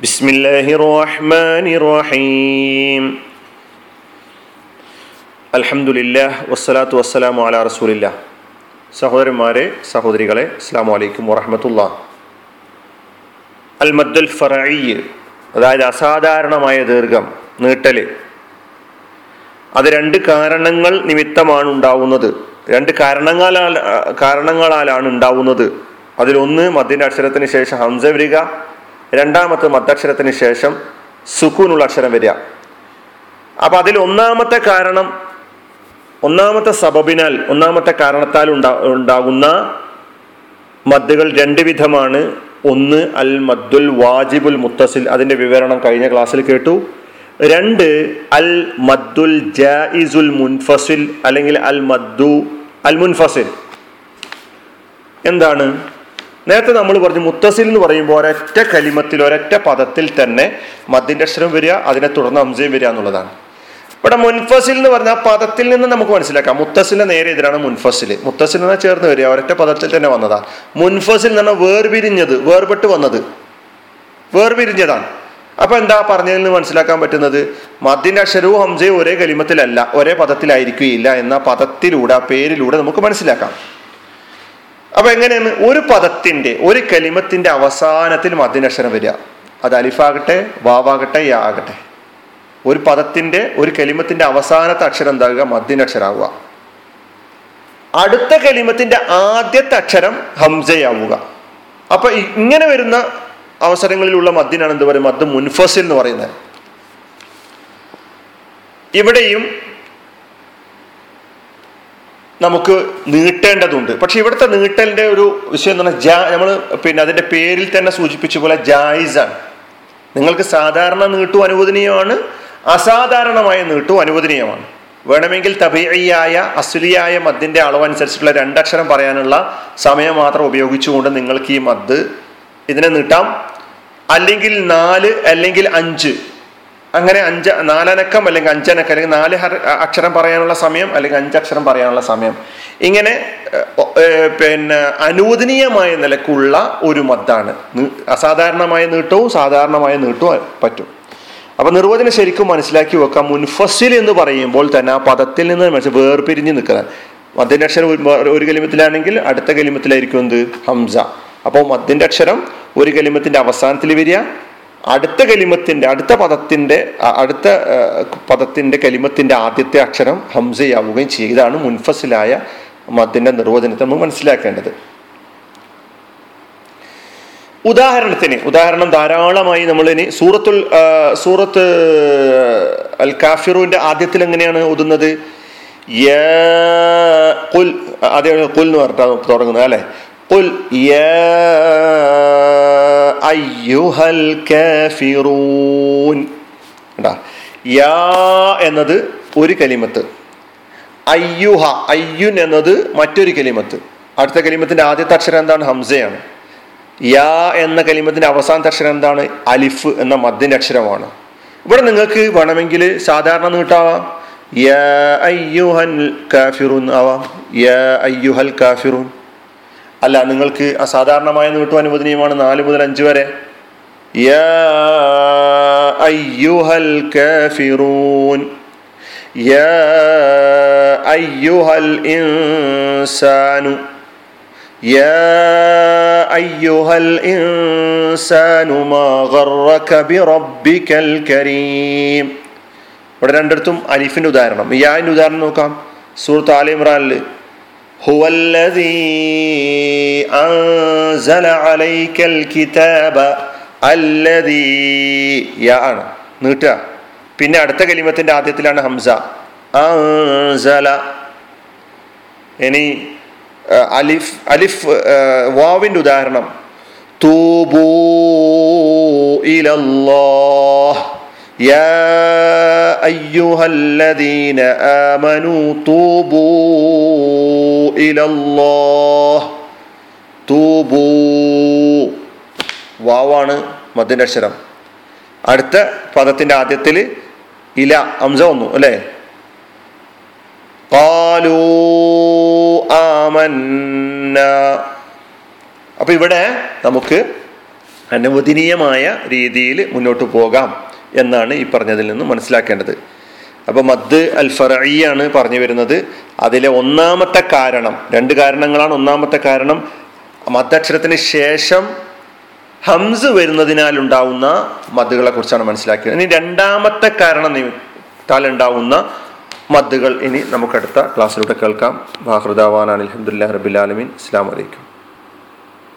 بسم الله الرحمن الرحيم അൽഹംദുലില്ലാ വസ്സലാത്തു വസ്സലാമു അലാ റസൂലില്ല സഹോദരന്മാരെ സഹോദരികളെ അസ്സാം വലൈക്കും വറഹമത്തുള്ള അൽ മദ്ദുൽ ഫറഈ അതായത് അസാധാരണമായ ദീർഘം നീട്ടല് അത് രണ്ട് കാരണങ്ങൾ നിമിത്തമാണ് ഉണ്ടാവുന്നത് രണ്ട് കാരണങ്ങളാൽ കാരണങ്ങളാലാണ് ഉണ്ടാവുന്നത് അതിലൊന്ന് മദ്ദിൻ്റെ അക്ഷരത്തിന് ശേഷം ഹംസ വരിക രണ്ടാമത്തെ മദ്ദക്ഷരത്തിന് ശേഷം സുക്കൂനുള്ള അക്ഷരം വരിക. അപ്പം അതിൽ ഒന്നാമത്തെ കാരണം ഒന്നാമത്തെ സബബിനാൽ ഒന്നാമത്തെ കാരണത്താൽ ഉണ്ടാ ഉണ്ടാകുന്ന മദ്ദുകൾ രണ്ട് വിധമാണ്. ഒന്ന് അൽ മദ്ദുൽ വാജിബുൽ മുത്തസിൽ അതിന്റെ വിവരണം കഴിഞ്ഞ ക്ലാസ്സിൽ കേട്ടു. രണ്ട് അൽ മദ്ദുൽ ജായിസുൽ മുൻഫസിൽ അല്ലെങ്കിൽ അൽ മദ്ദു അൽ മുൻഫസിൽ. എന്താണ്? നേരത്തെ നമ്മൾ പറഞ്ഞു മുത്തസിൽ എന്ന് പറയുമ്പോൾ ഒരൊറ്റ കലിമത്തിൽ ഒരൊറ്റ പദത്തിൽ തന്നെ മദ്യന്റെ അക്ഷരം വരിക അതിനെ തുടർന്ന് അംസയും വരിക എന്നുള്ളതാണ്. ഇവിടെ മുൻഫസിൽ എന്ന് പറഞ്ഞാൽ പദത്തിൽ നിന്ന് നമുക്ക് മനസ്സിലാക്കാം. മുത്തസിലെ നേരെ എതിരാണ് മുൻഫസിൽ. മുത്തസിൽ നിന്ന് ചേർന്ന് വരിക ഒരൊറ്റ പദത്തിൽ തന്നെ വന്നതാ മുൻഫസിൽ എന്ന് പറഞ്ഞാൽ വേർപിരിഞ്ഞത് വേർപെട്ട് വന്നത്. വേർപിരിഞ്ഞതാണ്. അപ്പൊ എന്താ പറഞ്ഞതിൽ നിന്ന് മനസ്സിലാക്കാൻ പറ്റുന്നത്? മദ്യന്റെ അക്ഷരവും ഹംസയും ഒരേ കലിമത്തിലല്ല ഒരേ പദത്തിലായിരിക്കുകയില്ല എന്ന പദത്തിലൂടെ ആ പേരിലൂടെ നമുക്ക് മനസ്സിലാക്കാം. അപ്പൊ എങ്ങനെയാണ്? ഒരു പദത്തിന്റെ ഒരു കലിമത്തിന്റെ അവസാനത്തിൽ മദ്യനക്ഷരം വരിക. അത് അലിഫാകട്ടെ വാവാകട്ടെ യാ ആകട്ടെ. ഒരു പദത്തിന്റെ ഒരു കലിമത്തിന്റെ അവസാനത്തെ അക്ഷരം എന്താകുക? മദ്യനക്ഷരാവുക. അടുത്ത കലിമത്തിന്റെ ആദ്യത്തെ അക്ഷരം ഹംസയാവുക. അപ്പൊ ഇങ്ങനെ വരുന്ന അവസരങ്ങളിലുള്ള മദ്യനാണ് എന്ത് പറയുക മദ് മുൻഫസിൽ എന്ന് പറയുന്നത്. ഇവിടെയും നമുക്ക് നീട്ടേണ്ടതുണ്ട്. പക്ഷെ ഇവിടുത്തെ നീട്ടലിന്റെ ഒരു വിഷയം എന്ന് പറഞ്ഞാൽ നമ്മൾ പിന്നെ അതിന്റെ പേരിൽ തന്നെ സൂചിപ്പിച്ച പോലെ ജായിസാണ്. നിങ്ങൾക്ക് സാധാരണ നീട്ടും അനുവദനീയമാണ് അസാധാരണമായ നീട്ടും അനുവദനീയമാണ്. വേണമെങ്കിൽ തബീയായ അസുലിയായ മദ്ദിന്റെ അളവനുസരിച്ചിട്ടുള്ള രണ്ടക്ഷരം പറയാനുള്ള സമയം മാത്രം ഉപയോഗിച്ചുകൊണ്ട് നിങ്ങൾക്ക് ഈ മദ് ഇതിനെ നീട്ടാം. അല്ലെങ്കിൽ നാല് അല്ലെങ്കിൽ അഞ്ച്. അങ്ങനെ അഞ്ച നാലനക്കം അല്ലെങ്കിൽ അഞ്ചനക്കം അല്ലെങ്കിൽ നാല് അക്ഷരം പറയാനുള്ള സമയം അല്ലെങ്കിൽ അഞ്ചക്ഷരം പറയാനുള്ള സമയം. ഇങ്ങനെ പിന്നെ അനുവദനീയമായ നിലക്കുള്ള ഒരു മദ്ദാണ്. അസാധാരണമായ നീട്ടവും സാധാരണമായ നീട്ടവും പറ്റും. അപ്പൊ നിർവചനം ശരിക്കും മനസ്സിലാക്കി വെക്കാം. മുൻഫസിൽ എന്ന് പറയുമ്പോൾ തന്നെ ആ പദത്തിൽ നിന്ന് മനസ്സിൽ വേർപിരിഞ്ഞ് നിൽക്കുക മദ്യന്റെ അക്ഷരം ഒരു കലിമത്തിലാണെങ്കിൽ അടുത്ത കലിമത്തിലായിരിക്കും എന്ത്? ഹംസ. അപ്പോൾ മദ്യന്റെ അക്ഷരം ഒരു കലിമത്തിന്റെ അവസാനത്തിൽ വരിക അടുത്ത കലിമത്തിന്റെ അടുത്ത പദത്തിന്റെ അടുത്ത പദത്തിന്റെ കലിമത്തിന്റെ ആദ്യത്തെ അക്ഷരം ഹംസയാവുകയും ചെയ്യും. ഇതാണ് മുൻഫസിലായ മദ്ദിന്റെ നിർവചനത്തെ നമ്മൾ മനസ്സിലാക്കേണ്ടത്. ഉദാഹരണത്തിന് ഉദാഹരണം ധാരാളമായി നമ്മൾ ഇനി സൂറത്തുൽ സൂറത്ത് അൽ കാഫിറുവിന്റെ ആദ്യത്തിൽ എങ്ങനെയാണ് ഓതുന്നത്? കുൽ ആദ്യം കുൽ എന്ന് പറഞ്ഞിട്ടാണ് തുടങ്ങുന്നത് അല്ലെ? കുൽ أيها الكافرون യാ എന്നത് ഒരു കലിമത്ത്. അയ്യുഹ അയ്യുൻ എന്നത് മറ്റൊരു കലിമത്ത്. അടുത്ത കലിമത്തിന്റെ ആദ്യത്തെ അക്ഷരം എന്താണ്? ഹംസയാണ്. യാ എന്ന കലിമത്തിന്റെ അവസാനത്തെ അക്ഷരം എന്താണ്? അലിഫ് എന്ന മദ്യന്റെ അക്ഷരമാണ്. ഇവിടെ നിങ്ങൾക്ക് വേണമെങ്കിൽ സാധാരണ നീട്ടാവാം യാ അയ്യുഹൽ കാഫിറുൻ ആവാം. യാ അയ്യുഹൽ കാഫിറുൻ. അല്ല നിങ്ങൾക്ക് അസാധാരണമായ നീട്ടു അനുവദനീയമാണ് നാല് മുതൽ അഞ്ച് വരെ. ഇവിടെ രണ്ടിടത്തും അലിഫിന്റെ ഉദാഹരണം. യാന്റെ ഉദാഹരണം നോക്കാം. സൂറത്ത് ആലിമ്രാനിൽ هو الذي أنزل عليك الكتاب الذي യാ ആണ് നീട്ടുക പിന്നെ അടുത്ത കലിമത്തിന്റെ ആദ്യത്തിലാണ് ഹംസ അൻസല ഇനി അലിഫ് അലിഫ് വാവിൻ്റെ ഉദാഹരണം തൂബൂ ഇലല്ലാഹ് يا أيها الذين آمنوا توبوا إلى الله توبوا വാവാണ് മദ്ദിൻ്റെ അക്ഷരം അടുത്ത പദത്തിൻ്റെ ആദ്യത്തിൽ ഇല അംസ വന്നു അല്ലേ قالوا آمنا അപ്പൊ ഇവിടെ നമുക്ക് അനുവദനീയമായ രീതിയിൽ മുന്നോട്ട് പോകാം എന്നാണ് ഈ പറഞ്ഞതിൽ നിന്ന് മനസ്സിലാക്കേണ്ടത്. അപ്പോൾ മദ് അൽ ഫറയാണ് പറഞ്ഞു വരുന്നത്. അതിലെ ഒന്നാമത്തെ കാരണം രണ്ട് കാരണങ്ങളാണ് ഒന്നാമത്തെ കാരണം. മദ്ദക്ഷരത്തിന് ശേഷം ഹംസ് വരുന്നതിനാൽ ഉണ്ടാവുന്ന മദ്ദുകളെ കുറിച്ചാണ് മനസ്സിലാക്കിയത്. ഇനി രണ്ടാമത്തെ കാരണം നിമിത്താൽ ഉണ്ടാവുന്ന മദ്ദുകൾ ഇനി നമുക്ക് നമുക്കടുത്ത ക്ലാസ്സിലൂടെ കേൾക്കാം. വാഹൃദാവാൻ അലഹമുല്ലാ റബിലാലമീൻ അസ്സാം വലൈക്കും